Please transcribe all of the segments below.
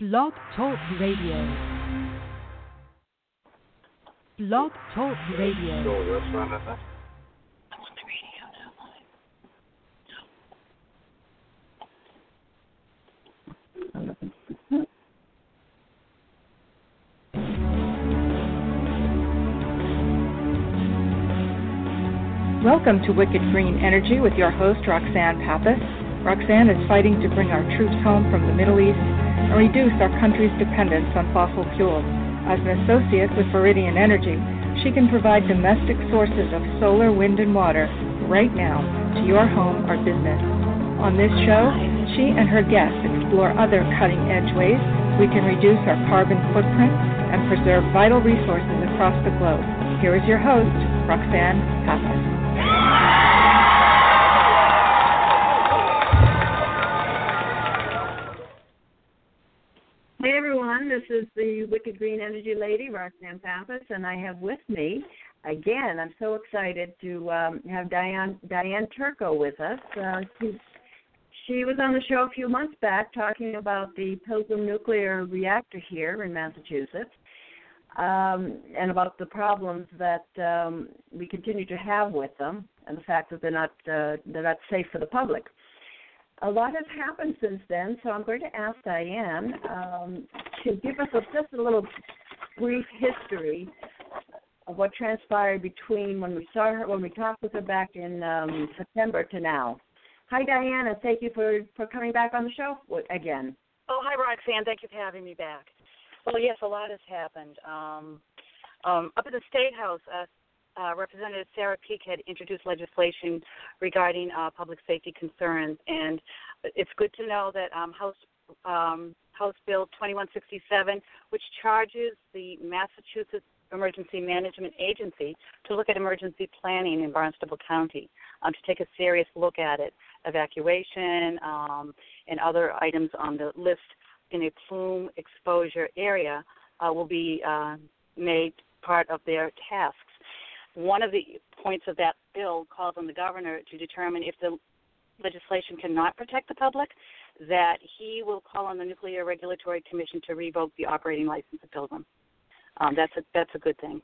Blog Talk Radio. Blog Talk Radio. Welcome to Wicked Green Energy with your host, Roxanne Pappas. Roxanne is fighting to bring our troops home from the Middle East and reduce our country's dependence on fossil fuels. As an associate with Viridian Energy, she can provide domestic sources of solar, wind, and water right now to your home or business. On this show, she and her guests explore other cutting edge ways we can reduce our carbon footprint and preserve vital resources across the globe. Here is your host, Roxanne Pappas. This is the Wicked Green Energy Lady, Roxanne Pappas, and I have with me, again, I'm so excited to um, have Diane, Diane Turco with us. Uh, she, she was on the show a few months back talking about the Pilgrim nuclear reactor here in Massachusetts um, and about the problems that um, we continue to have with them and the fact that they're not uh, they're not safe for the public. A lot has happened since then, so I'm going to ask Diane um, to give us a, just a little brief history of what transpired between when we saw her when we talked with her back in um, September to now. Hi, Diane, and thank you for for coming back on the show again. Oh, hi, Roxanne. Thank you for having me back. Well, yes, a lot has happened. Um, um, up at the State House, uh, uh, Representative Sarah Peake had introduced legislation regarding uh, public safety concerns, and it's good to know that um, House um, House Bill 2167, which charges the Massachusetts Emergency Management Agency to look at emergency planning in Barnstable County, um, to take a serious look at it, evacuation um, and other items on the list in a plume exposure area uh, will be uh, made part of their tasks. One of the points of that bill calls on the governor to determine if the legislation cannot protect the public, that he will call on the Nuclear Regulatory Commission to revoke the operating license of Pilgrim. Um, that's a that's a good thing.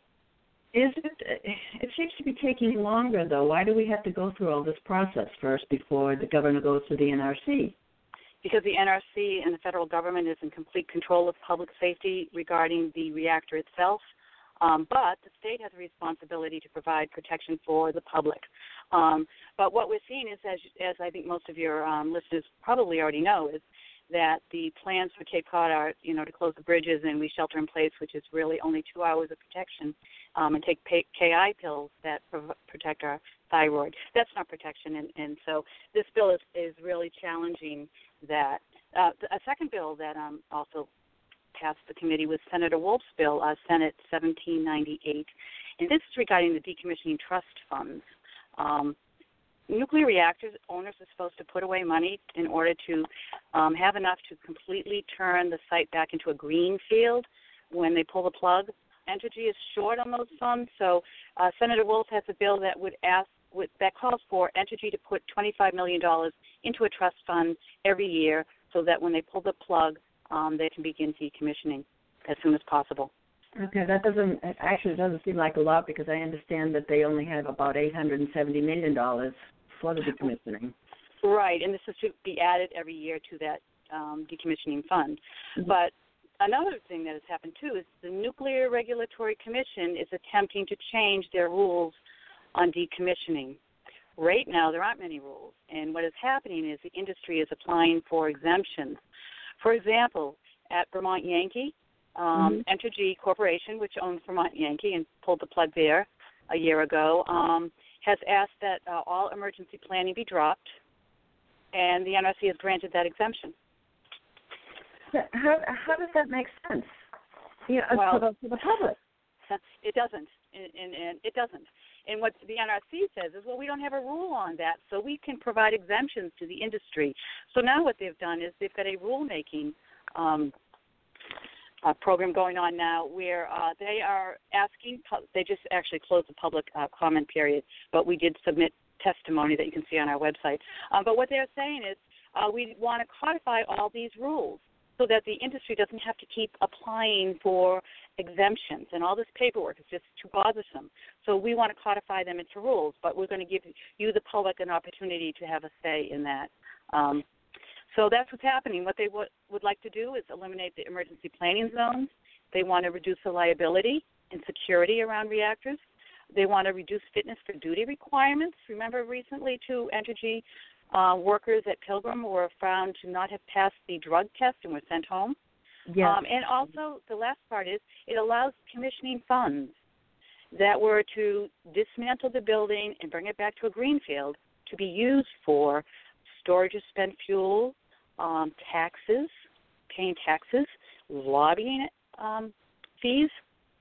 Is it? It seems to be taking longer, though. Why do we have to go through all this process first before the governor goes to the NRC? because the NRC and the federal government is in complete control of public safety regarding the reactor itself. Um, but the state has a responsibility to provide protection for the public. Um, but what we're seeing is, as, as I think most of your um, listeners probably already know, is that the plans for Cape Cod are, you know, to close the bridges and we shelter in place, which is really only two hours of protection, um, and take KI pills that pro- protect our thyroid. That's not protection, and, and so this bill is, is really challenging that. Uh, a second bill that um, also passed the committee was Senator Wolf's bill, uh, Senate 1798, and this is regarding the decommissioning trust funds. Um, nuclear reactors owners are supposed to put away money in order to um, have enough to completely turn the site back into a green field when they pull the plug. Entergy is short on those funds, so uh, Senator Wolf has a bill that would ask with, that calls for Entergy to put $25 million into a trust fund every year so that when they pull the plug, um, they can begin decommissioning as soon as possible. Okay, that doesn't actually doesn't seem like a lot because I understand that they only have about eight hundred and seventy million dollars for the decommissioning. Right, and this is to be added every year to that um, decommissioning fund. Mm-hmm. But another thing that has happened too is the Nuclear Regulatory Commission is attempting to change their rules on decommissioning. Right now, there aren't many rules, and what is happening is the industry is applying for exemptions. For example, at Vermont Yankee, um, mm-hmm. Entergy Corporation, which owns Vermont Yankee and pulled the plug there a year ago, um, has asked that uh, all emergency planning be dropped, and the NRC has granted that exemption. How how does that make sense? You know, well, to, the, to the public. It doesn't, and, and, and it doesn't. And what the NRC says is, well, we don't have a rule on that, so we can provide exemptions to the industry. So now what they've done is they've got a rulemaking um, uh, program going on now where uh, they are asking, they just actually closed the public uh, comment period, but we did submit testimony that you can see on our website. Um, but what they're saying is, uh, we want to codify all these rules so that the industry doesn't have to keep applying for exemptions and all this paperwork is just too bothersome. So we want to codify them into rules, but we're going to give you, the public, an opportunity to have a say in that. Um, so that's what's happening. What they w- would like to do is eliminate the emergency planning zones. They want to reduce the liability and security around reactors. They want to reduce fitness for duty requirements. Remember recently, two Entergy uh, workers at Pilgrim were found to not have passed the drug test and were sent home. Yes. Um, and also, the last part is it allows commissioning funds that were to dismantle the building and bring it back to a greenfield to be used for storage of spent fuel, um, taxes, paying taxes, lobbying um, fees.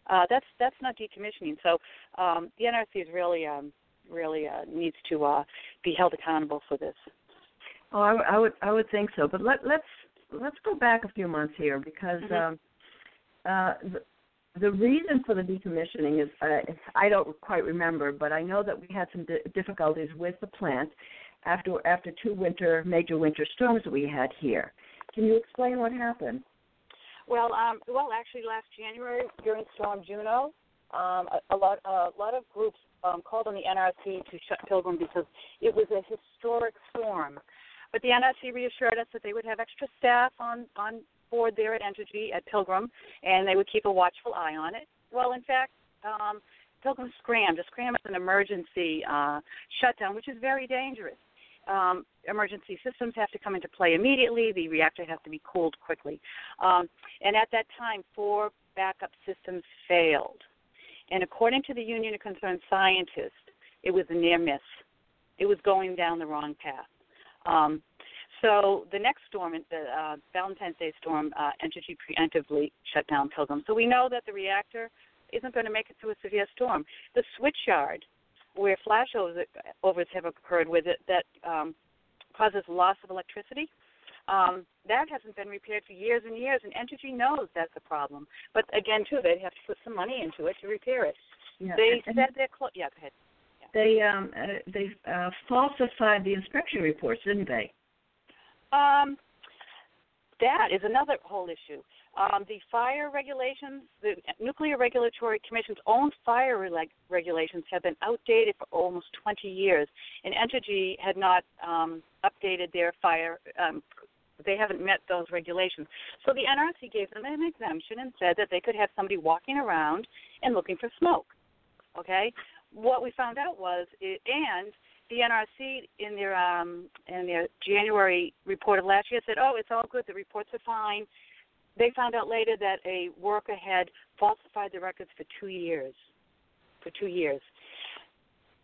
Uh, that's that's not decommissioning. So um, the NRC is really um, really uh, needs to uh, be held accountable for this. Oh, I, I would I would think so. But let let's let's go back a few months here because mm-hmm. um, uh, the, the reason for the decommissioning is uh, I don't quite remember, but I know that we had some di- difficulties with the plant after after two winter major winter storms we had here. Can you explain what happened? Well, um, well, actually, last January during Storm Juno, um, a, a lot a lot of groups um, called on the NRC to shut Pilgrim because it was a historic storm. But the NRC reassured us that they would have extra staff on on board there at Entergy at Pilgrim, and they would keep a watchful eye on it. Well, in fact, um, Pilgrim scrammed. A scram is an emergency uh, shutdown, which is very dangerous. Um, emergency systems have to come into play immediately. The reactor has to be cooled quickly. Um, and at that time, four backup systems failed. And according to the Union of Concerned Scientists, it was a near miss. It was going down the wrong path. Um, so the next storm, the uh, Valentine's Day storm, uh, Entergy preemptively shut down Pilgrim. So we know that the reactor isn't going to make it through a severe storm. The switchyard, where flashovers have occurred with it, that um, causes loss of electricity, um, that hasn't been repaired for years and years, and Entergy knows that's a problem. But again, too, they'd have to put some money into it to repair it. Yeah. They and said they're close. Yeah, go ahead. Yeah. They um uh, they uh, falsified the inspection reports, didn't they? Um, that is another whole issue. Um, the fire regulations, the Nuclear Regulatory Commission's own fire reg- regulations have been outdated for almost 20 years, and Entergy had not um, updated their fire um, they haven't met those regulations. So the NRC gave them an exemption and said that they could have somebody walking around and looking for smoke. Okay, what we found out was, it, and the NRC in their um, in their January report of last year said, "Oh, it's all good. The reports are fine." They found out later that a worker had falsified the records for two years. For two years,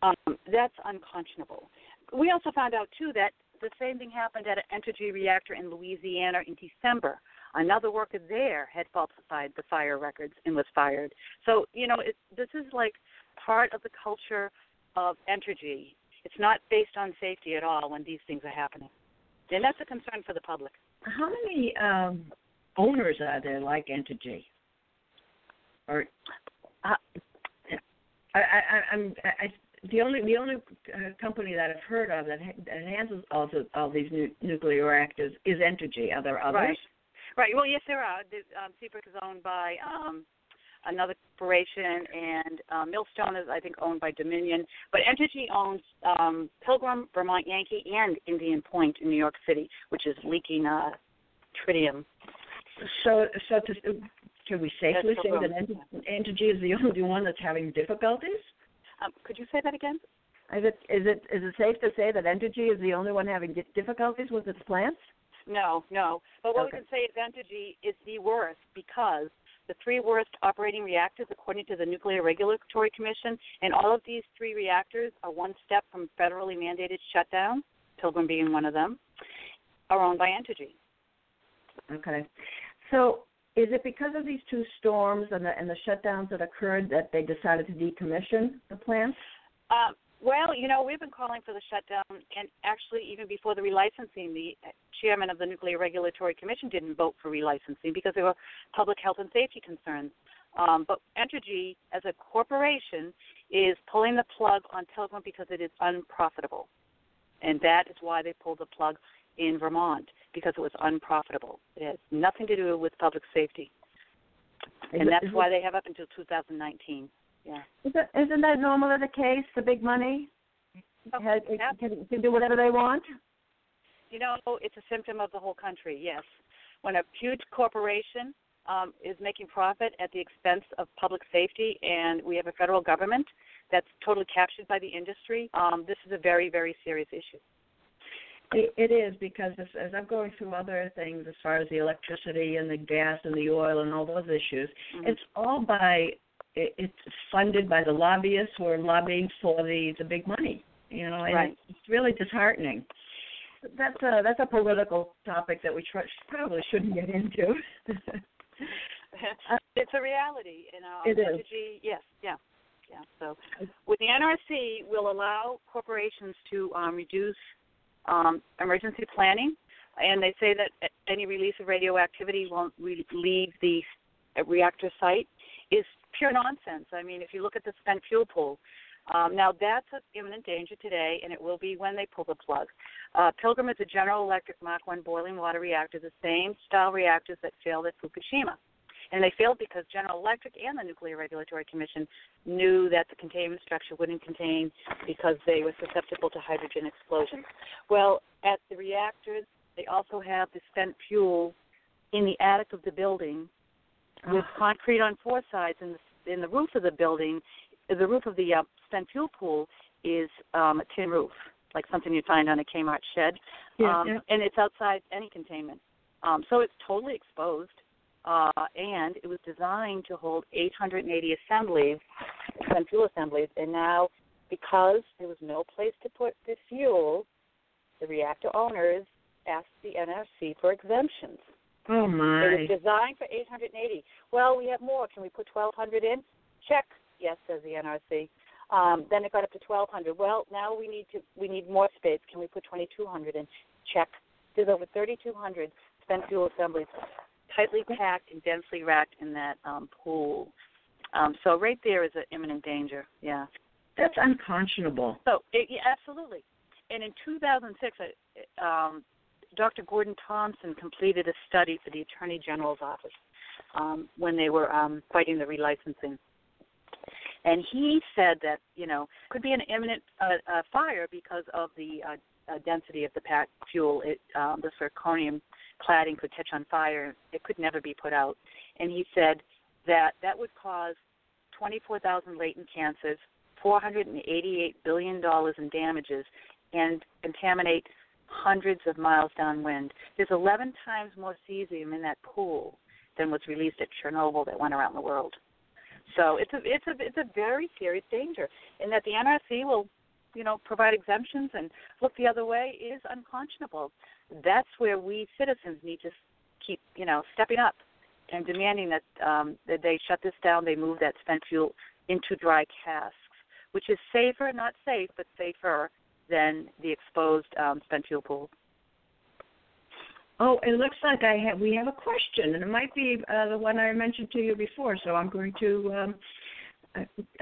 um, that's unconscionable. We also found out too that the same thing happened at an Entergy reactor in Louisiana in December. Another worker there had falsified the fire records and was fired. So, you know, it, this is like part of the culture of Entergy. It's not based on safety at all when these things are happening. And that's a concern for the public. How many um, owners are there like Entergy? Or uh, I, I, I'm I, the only the only uh, company that I've heard of that, ha- that handles all the, all these nu- nuclear reactors is Entergy. Are there others? Right. Right. Well, yes, there are. The, um, Seabrook is owned by um, another corporation, and uh, Millstone is, I think, owned by Dominion. But Entergy owns um, Pilgrim, Vermont Yankee, and Indian Point in New York City, which is leaking uh, tritium. So, so to, can we safely say that Enter- Entergy is the only one that's having difficulties? Um, could you say that again? Is it is it is it safe to say that Entergy is the only one having difficulties with its plants? No, no. But what Okay. we can say is Entergy is the worst because the three worst operating reactors, according to the Nuclear Regulatory Commission, and all of these three reactors are one step from federally mandated shutdown, Pilgrim being one of them, are owned by Entergy. Okay. So is it because of these two storms and the and the shutdowns that occurred that they decided to decommission the plants? Um, well, you know, we've been calling for the shutdown, and actually, even before the relicensing, the chairman of the Nuclear Regulatory Commission didn't vote for relicensing because there were public health and safety concerns. Um, but Entergy, as a corporation, is pulling the plug on Pilgrim because it is unprofitable, and that is why they pulled the plug. In Vermont because it was unprofitable. It has nothing to do with public safety, and that's why they have up until 2019. Yeah. Isn't that normally the case? The big money Oh, has, can, can do whatever they want. You know, it's a symptom of the whole country. Yes, when a huge corporation um, is making profit at the expense of public safety, and we have a federal government that's totally captured by the industry, um, this is a very, very serious issue. It, it is because as, as I'm going through other things as far as the electricity and the gas and the oil and all those issues, Mhm. it's all by it, it's funded by the lobbyists who are lobbying for the the big money. You know, and Right. it's, it's really disheartening. That's a that's a political topic that we tr- probably shouldn't get into. it's a reality, you know. It is. energy, Yes, yeah, yeah. So, with the NRC, will allow corporations to um, reduce um, emergency planning, and they say that any release of radioactivity won't re- leave the reactor site is pure nonsense. I mean, if you look at the spent fuel pool, um, now that's an imminent danger today, and it will be when they pull the plug. Uh, Pilgrim is a General Electric Mark One boiling water reactor, the same style reactors that failed at Fukushima. And they failed because General Electric and the Nuclear Regulatory Commission knew that the containment structure wouldn't contain because they were susceptible to hydrogen explosions. Well, at the reactors, they also have the spent fuel in the attic of the building with concrete on four sides, and the, in the roof of the building, the roof of the uh, spent fuel pool is um, a tin roof, like something you'd find on a Kmart shed, Yeah, um, yeah. and it's outside any containment. Um, so it's totally exposed, uh, and it was designed to hold 880 assemblies, spent fuel assemblies, and now because there was no place to put the fuel, the reactor owners asked the NRC for exemptions. oh my! It was designed for 880. Well, we have more. Can we put 1,200 in? Check. Yes, says the NRC. Um, then it got up to 1,200. Well, now we need to we need more space. Can we put 2,200 in? Check. There's over 3,200 spent fuel assemblies, tightly packed and densely racked in that um, pool. Um, so right there is an imminent danger. Yeah. That's unconscionable. So it, yeah, absolutely. And in 2006, uh, um, Dr. Gordon Thompson completed a study for the Attorney General's office um, when they were um, fighting the relicensing. And he said that you know could be an imminent uh, uh, fire because of the uh, uh, density of the packed fuel. It um, the zirconium cladding could catch on fire. It could never be put out. And he said that that would cause 24,000 latent cancers, 488 billion dollars in damages, and contaminate hundreds of miles downwind. There's 11 times more cesium in that pool than was released at Chernobyl that went around the world. So it's a it's a it's a very serious danger, and that the NRC will, you know, provide exemptions and look the other way is unconscionable. That's where we citizens need to keep, you know, stepping up and demanding that um, that they shut this down. They move that spent fuel into dry casks, which is safer, not safe, but safer than the exposed um, spent fuel pool. Oh, it looks like I have we have a question, and it might be uh, the one I mentioned to you before. So I'm going to um,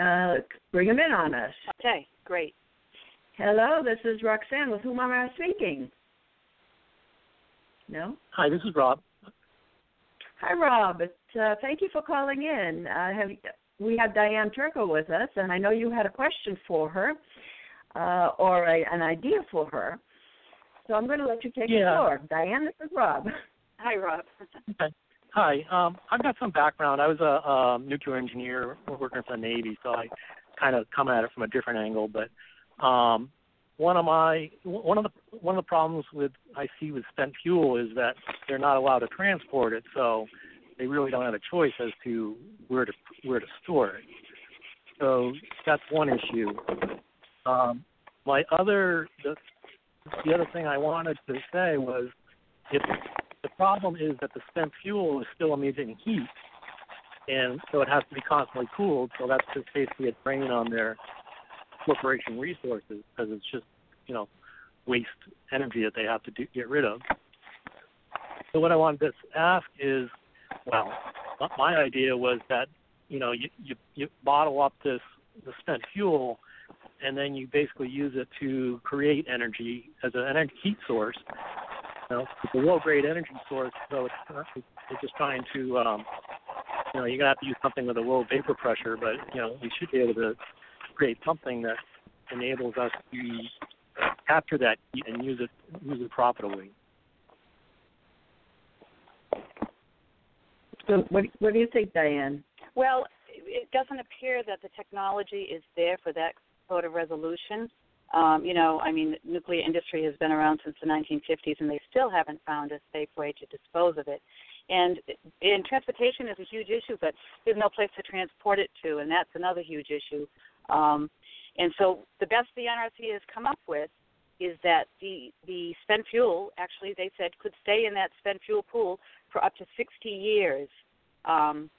uh, bring him in on us. Okay, great. Hello, this is Roxanne. With whom am I speaking? No. Hi, this is Rob. Hi, Rob. It's, uh, thank you for calling in. Uh, have, we have Diane Turco with us, and I know you had a question for her uh, or a, an idea for her. So I'm going to let you take the Yeah. floor. Diane, this is Rob. Hi, Rob. Okay. Hi, um, I've got some background. I was a um, nuclear engineer working for the Navy, so I kind of come at it from a different angle. But um, one of my one of the one of the problems with I see with spent fuel is that they're not allowed to transport it, so they really don't have a choice as to where to where to store it. So that's one issue. Um, my other the, the other thing I wanted to say was if the problem is that the spent fuel is still emitting heat, and so it has to be constantly cooled. So that's just basically a drain on their corporation resources because it's just you know waste energy that they have to do, get rid of. So what I wanted to ask is, well, my idea was that you know you you, you bottle up this the spent fuel and then you basically use it to create energy as an energy heat source you know, it's a low-grade energy source, so it's, it's just trying to, um, you know, you're gonna have to use something with a low vapor pressure, but you know, we should be able to create something that enables us to capture that heat and use it use it profitably. So, what what do you think, Diane? Well, it doesn't appear that the technology is there for that sort of resolution. Um, you know, I mean, nuclear industry has been around since the 1950s, and they still haven't found a safe way to dispose of it. And and transportation is a huge issue, but there's no place to transport it to, and that's another huge issue. Um, and so, the best the NRC has come up with is that the the spent fuel actually they said could stay in that spent fuel pool for up to 60 years um,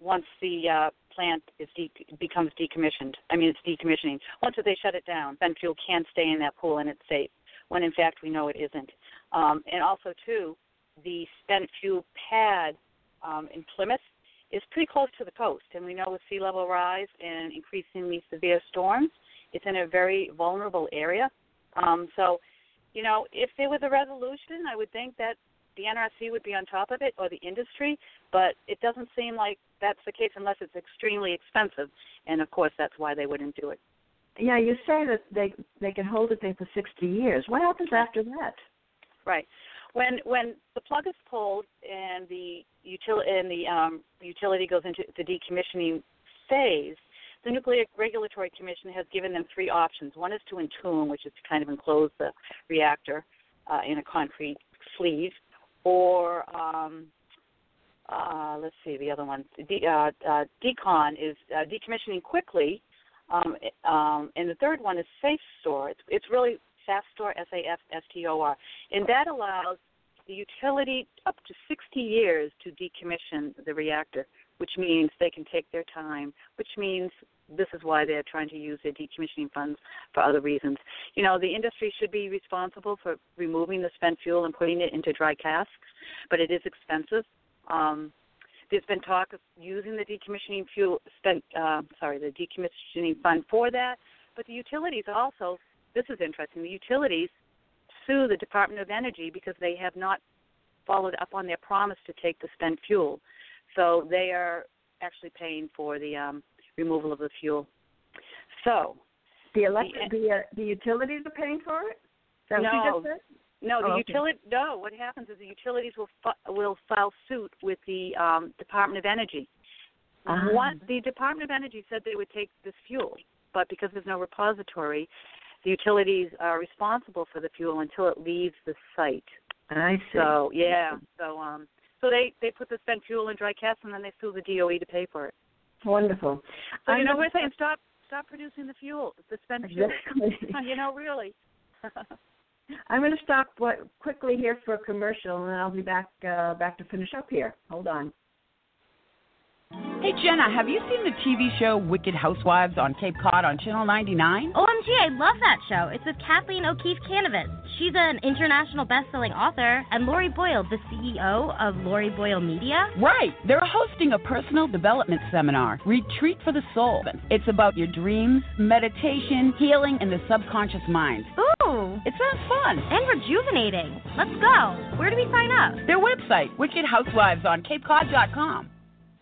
once the uh, plant is de- becomes decommissioned. I mean, it's decommissioning. Once they shut it down, spent fuel can stay in that pool and it's safe. When in fact we know it isn't. Um, and also too, the spent fuel pad um, in Plymouth is pretty close to the coast, and we know with sea level rise and increasingly severe storms, it's in a very vulnerable area. Um, so, you know, if there was a resolution, I would think that the NRC would be on top of it or the industry, but it doesn't seem like that's the case unless it's extremely expensive, and of course that's why they wouldn't do it. Yeah, you say that they they can hold it there for 60 years. What happens after that? Right. When when the plug is pulled and the util and the um, utility goes into the decommissioning phase, the Nuclear Regulatory Commission has given them three options. One is to entomb, which is to kind of enclose the reactor uh, in a concrete sleeve, or um, uh, let's see, the other one, de- uh, uh, decon is uh, decommissioning quickly, um, um, and the third one is safe store. It's, it's really SAFSTOR, S-A-F-S-T-O-R, and that allows the utility up to 60 years to decommission the reactor, which means they can take their time, which means this is why they're trying to use their decommissioning funds for other reasons. You know, the industry should be responsible for removing the spent fuel and putting it into dry casks, but it is expensive. Um, there's been talk of using the decommissioning fuel spent, uh, sorry, the decommissioning fund for that, but the utilities also. This is interesting. The utilities sue the Department of Energy because they have not followed up on their promise to take the spent fuel. So they are actually paying for the um, removal of the fuel. So the electric, the the, uh, the utilities are paying for it. Is that no, what you just said? No, the oh, okay. utility. No, what happens is the utilities will fi- will file suit with the um, Department of Energy. Uh-huh. One, the Department of Energy said they would take this fuel, but because there's no repository, the utilities are responsible for the fuel until it leaves the site. I see. So yeah, so um, so they they put the spent fuel in dry casks and then they sue the DOE to pay for it. Wonderful. So I'm you know gonna- we're saying stop stop producing the fuel, the spent fuel. Exactly. you know, really. I'm going to stop what, quickly here for a commercial, and I'll be back uh, back to finish up here. Hold on. Hey Jenna, have you seen the TV show Wicked Housewives on Cape Cod on Channel 99? OMG, I love that show. It's with Kathleen O'Keefe Kanavos. She's an international best-selling author, and Lori Boyle, the CEO of Lori Boyle Media. Right. They're hosting a personal development seminar, Retreat for the Soul. It's about your dreams, meditation, healing, and the subconscious mind. Ooh, It sounds fun. and rejuvenating. Let's go. Where do we sign up? Their website, wickedhousewivesonCapeCod.com.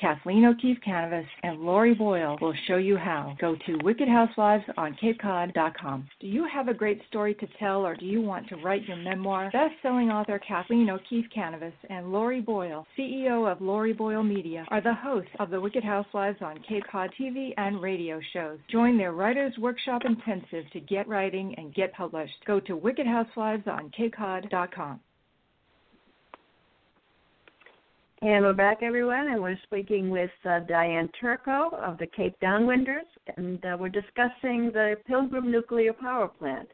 Kathleen O'Keefe Kanavos and Lori Boyle will show you how. Go to wickedhousewivesonCapeCod.com. Do you have a great story to tell or do you want to write your memoir? Best-selling author Kathleen O'Keefe Kanavos and Lori Boyle, CEO of Lori Boyle Media, are the hosts of the Wicked Housewives on Cape Cod TV and radio shows. Join their Writers Workshop Intensive to get writing and get published. Go to wickedhousewivesonCapeCod.com. And we're back, everyone, and we're speaking with uh, Diane Turco of the Cape Downwinders, and uh, we're discussing the Pilgrim Nuclear Power Plant.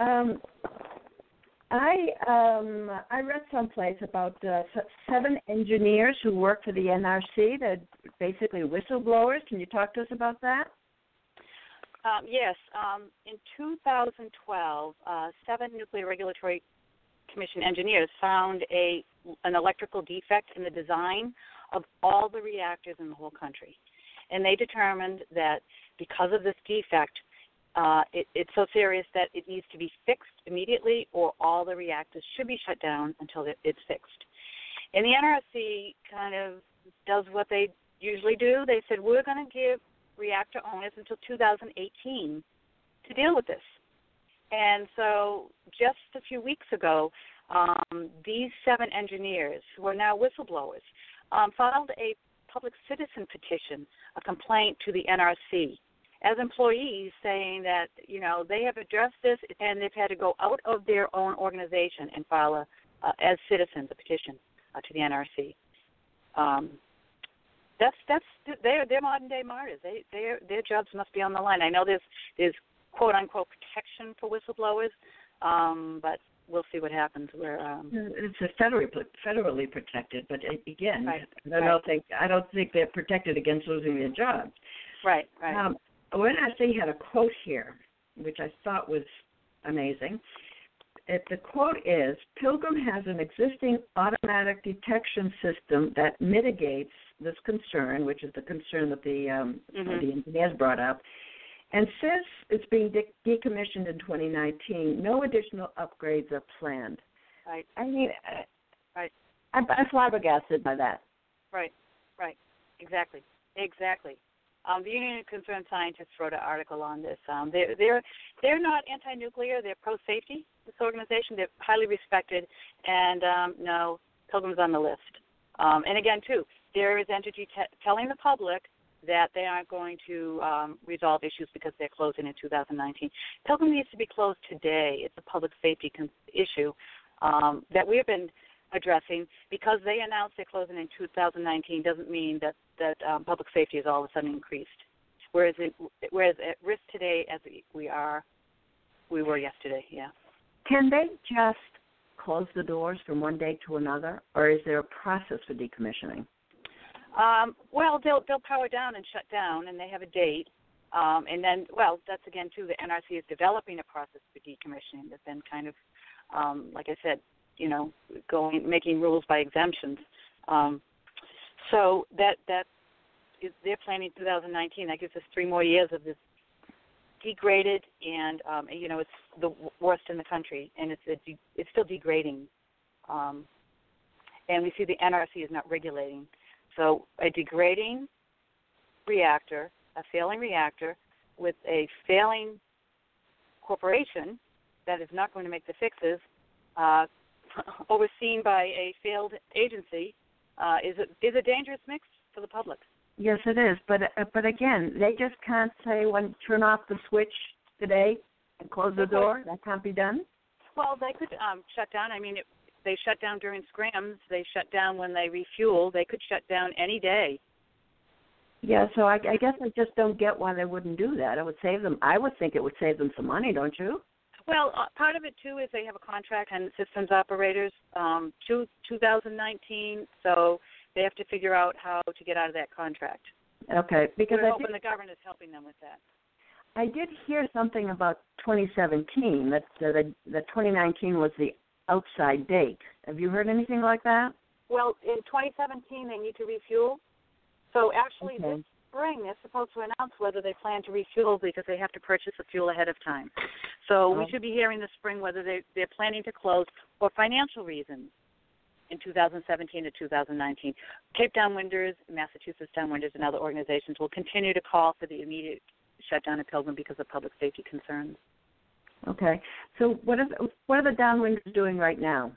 Um, I um, I read someplace about uh, seven engineers who work for the NRC. They're basically whistleblowers. Can you talk to us about that? Um, yes, um, in 2012, uh, seven nuclear regulatory Commission engineers found a an electrical defect in the design of all the reactors in the whole country, and they determined that because of this defect, uh, it, it's so serious that it needs to be fixed immediately, or all the reactors should be shut down until it's fixed. And the NRC kind of does what they usually do. They said we're going to give reactor owners until 2018 to deal with this. And so, just a few weeks ago, um, these seven engineers, who are now whistleblowers, um, filed a public citizen petition, a complaint to the NRC as employees saying that you know they have addressed this and they've had to go out of their own organization and file a uh, as citizens a petition uh, to the NRC. Um, that's that's they're they're modern day martyrs. They their their jobs must be on the line. I know there's there's quote unquote protection for whistleblowers, um, but we'll see what happens. Where um, it's a federally federally protected, but again, right, I don't right. think I don't think they're protected against losing their jobs. Right, right. Um, NRC had a quote here, which I thought was amazing. It, the quote is Pilgrim has an existing automatic detection system that mitigates this concern, which is the concern that the, um, mm-hmm. the engineers brought up. And since it's being de- decommissioned in 2019, no additional upgrades are planned. Right. I mean, right. I'm, I'm flabbergasted by that. Right. Right. Exactly. Exactly. Um, the Union of Concerned Scientists wrote an article on this. Um, they're they're they're not anti-nuclear. They're pro-safety. This organization, they're highly respected, and um, no, Pilgrim's on the list. Um, and again, too, there is Entergy t- telling the public that they aren't going to um, resolve issues because they're closing in 2019. Pilgrim needs to be closed today. It's a public safety con- issue um, that we've been addressing because they announced they're closing in 2019 doesn't mean that that um, public safety is all of a sudden increased. Whereas it, whereas at risk today as we are, we were yesterday. Yeah. Can they just close the doors from one day to another, or is there a process for decommissioning? Um, well, they'll they'll power down and shut down, and they have a date. Um, and then, well, that's again too. The NRC is developing a process for decommissioning. That's been kind of, um, like I said, you know, going making rules by exemptions. Um, so that that is they're planning 2019. That gives us three more years of this degraded and um, you know it's the worst in the country, and it's a de- it's still degrading. Um, and we see the NRC is not regulating. So a degrading reactor, a failing reactor, with a failing corporation that is not going to make the fixes, uh, overseen by a failed agency, uh, is a, is a dangerous mix for the public. Yes, it is. But uh, but again, they just can't say when turn off the switch today and close the door. That can't be done. Well, they could um, shut down. I mean, it, they shut down during scrams. They shut down when they refuel. They could shut down any day. Yeah, so I, I guess I just don't get why they wouldn't do that. It would save them. I would think it would save them some money, don't you? Well, uh, part of it too is they have a contract on systems operators um, to 2019, so they have to figure out how to get out of that contract. Okay, because We're I hoping did, the government is helping them with that. I did hear something about 2017 that uh, the, that 2019 was the outside date. Have you heard anything like that? Well, in 2017 they need to refuel. So actually, Okay. this spring they're supposed to announce whether they plan to refuel because they have to purchase the fuel ahead of time. So Oh. we should be hearing this spring whether they they're planning to close for financial reasons in 2017 to 2019. Cape Downwinders, Massachusetts Downwinders, and other organizations will continue to call for the immediate shutdown of Pilgrim because of public safety concerns. Okay. So what are the, what are the downwinders doing right now?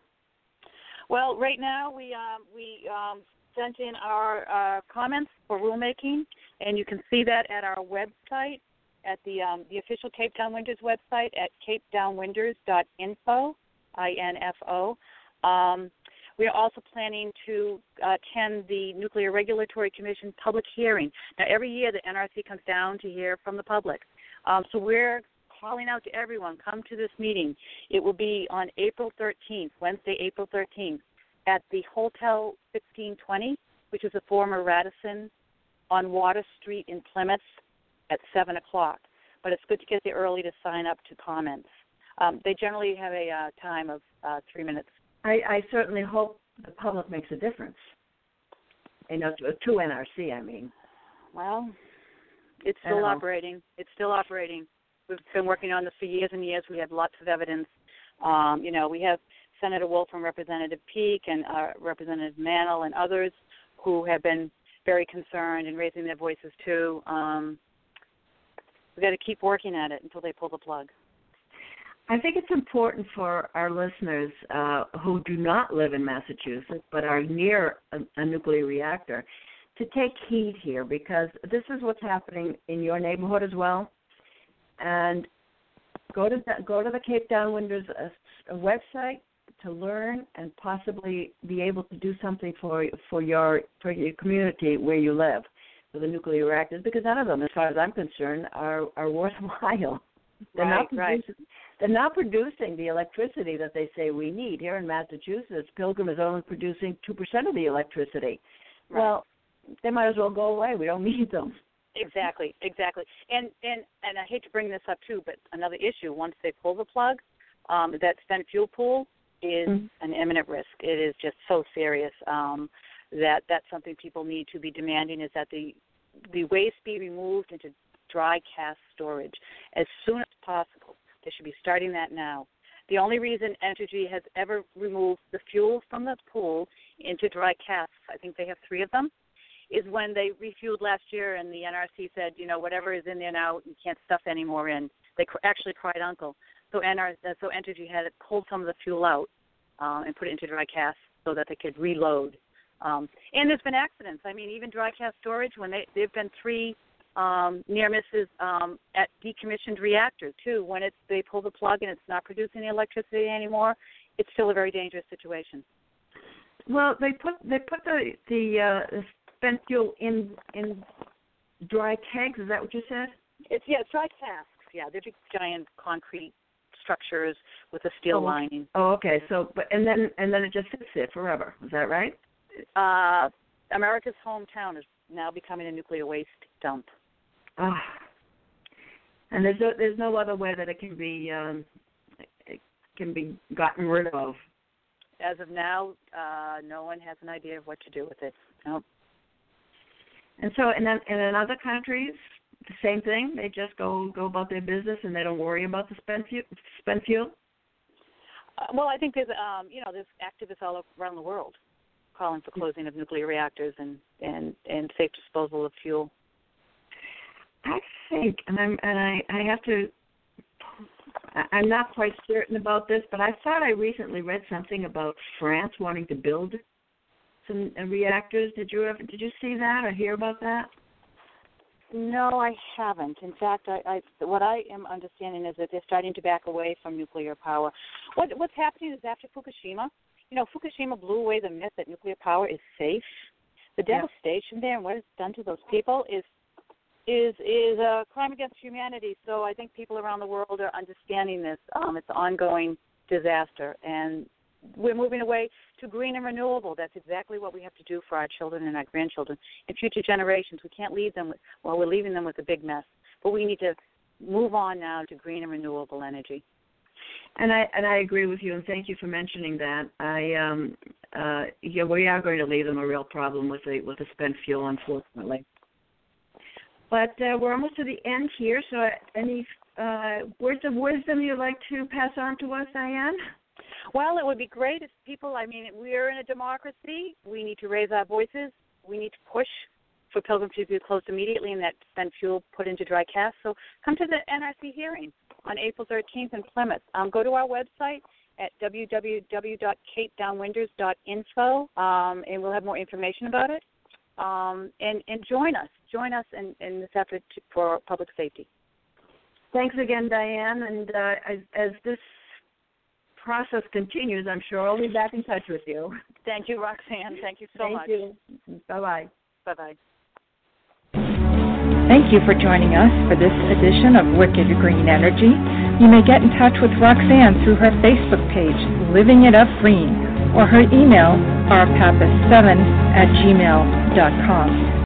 Well, right now we um, we um, sent in our uh, comments for rulemaking, and you can see that at our website, at the um, the official Cape Town Downwinders website at capedownwinders.info, I-N-F-O. Um, we are also planning to uh, attend the Nuclear Regulatory Commission public hearing. Now, every year the NRC comes down to hear from the public. Um, so we're calling out to everyone, come to this meeting. It will be on April 13th, Wednesday, April 13th, at the Hotel 1620, which is a former Radisson on Water Street in Plymouth at 7 o'clock. But it's good to get there early to sign up to comments. Um, they generally have a uh, time of uh, three minutes. I, I certainly hope the public makes a difference. You know, to, to NRC, I mean. Well, it's still operating. It's still operating. We've been working on this for years and years. We have lots of evidence. Um, you know, we have Senator Wolf and Representative Peake and uh, Representative Mantle and others who have been very concerned and raising their voices too. Um, we've got to keep working at it until they pull the plug. I think it's important for our listeners uh, who do not live in Massachusetts but are near a, a nuclear reactor to take heed here because this is what's happening in your neighborhood as well. And go to the, go to the Cape Downwinders uh, website to learn and possibly be able to do something for for your for your community where you live for the nuclear reactors because none of them, as far as I'm concerned, are are worthwhile. They're right, not producing, right. They're not producing the electricity that they say we need. Here in Massachusetts, Pilgrim is only producing two percent of the electricity. Right. Well, they might as well go away. We don't need them. Exactly, exactly. And and and I hate to bring this up too, but another issue once they pull the plug, um, that spent fuel pool is Mm-hmm. an imminent risk. It is just so serious um, that that's something people need to be demanding is that the the waste be removed into dry cask storage as soon as possible. They should be starting that now. The only reason Entergy has ever removed the fuel from the pool into dry casks, I think they have three of them, is when they refueled last year and the NRC said, you know, whatever is in there now, you can't stuff any more in. They cr- actually cried uncle. So NR, uh, so Entergy had pulled some of the fuel out uh, and put it into dry casks so that they could reload. Um, and there's been accidents. I mean, even dry cask storage when they there've been three um, near misses um, at decommissioned reactors too. When it's they pull the plug and it's not producing the electricity anymore, it's still a very dangerous situation. Well, they put they put the the uh, spent fuel in in dry kegs. Is that what you said? It's yeah, dry casks. Yeah, they're big giant concrete structures with a steel Oh, lining. Oh, okay. So, but and then and then it just sits there forever. Is that right? Uh, America's hometown is now becoming a nuclear waste dump. Ah. And there's no there's no other way that it can be um it can be gotten rid of. As of now, uh, no one has an idea of what to do with it. Nope. And so, and then and in other countries, the same thing. They just go go about their business and they don't worry about the spent fuel. Spent fuel. Uh, well, I think there's um, you know there's activists all around the world calling for closing of nuclear reactors and and and safe disposal of fuel. I think, and I'm and I I have to. I'm not quite certain about this, but I thought I recently read something about France wanting to build some uh, reactors. Did you ever did you see that or hear about that? No, I haven't. In fact, I, I what I am understanding is that they're starting to back away from nuclear power. What what's happening is after Fukushima, you know, Fukushima blew away the myth that nuclear power is safe. The Yeah. devastation there and what it's done to those people is is is a crime against humanity. So I think people around the world are understanding this. Um, it's an ongoing disaster, and we're moving away to green and renewable. That's exactly what we have to do for our children and our grandchildren and future generations. We can't leave them with, well, we're leaving them with a big mess, but we need to move on now to green and renewable energy. And I and I agree with you, and thank you for mentioning that. I um uh yeah, we are going to leave them a real problem with the with the spent fuel, unfortunately. But uh, we're almost to the end here. So, uh, any uh, words of wisdom you'd like to pass on to us, Diane? Well, it would be great if people, I mean, we're in a democracy. We need to raise our voices. We need to push for Pilgrim to be closed immediately and that spent fuel put into dry cask. So come to the NRC hearing on April 13th in Plymouth. Um, go to our website at www.capedownwinders.info um, and we'll have more information about it. Um, and, and join us. Join us in, in this effort to, for public safety. Thanks again, Diane. And uh, as, as this process continues, I'm sure I'll be back in touch with you. Thank you, Roxanne. Thank you so Thank much. you. Bye bye. Bye bye. Thank you for joining us for this edition of Wicked Green Energy. You may get in touch with Roxanne through her Facebook page, Living It Up Green, or her email, rpappas7 at gmail.com.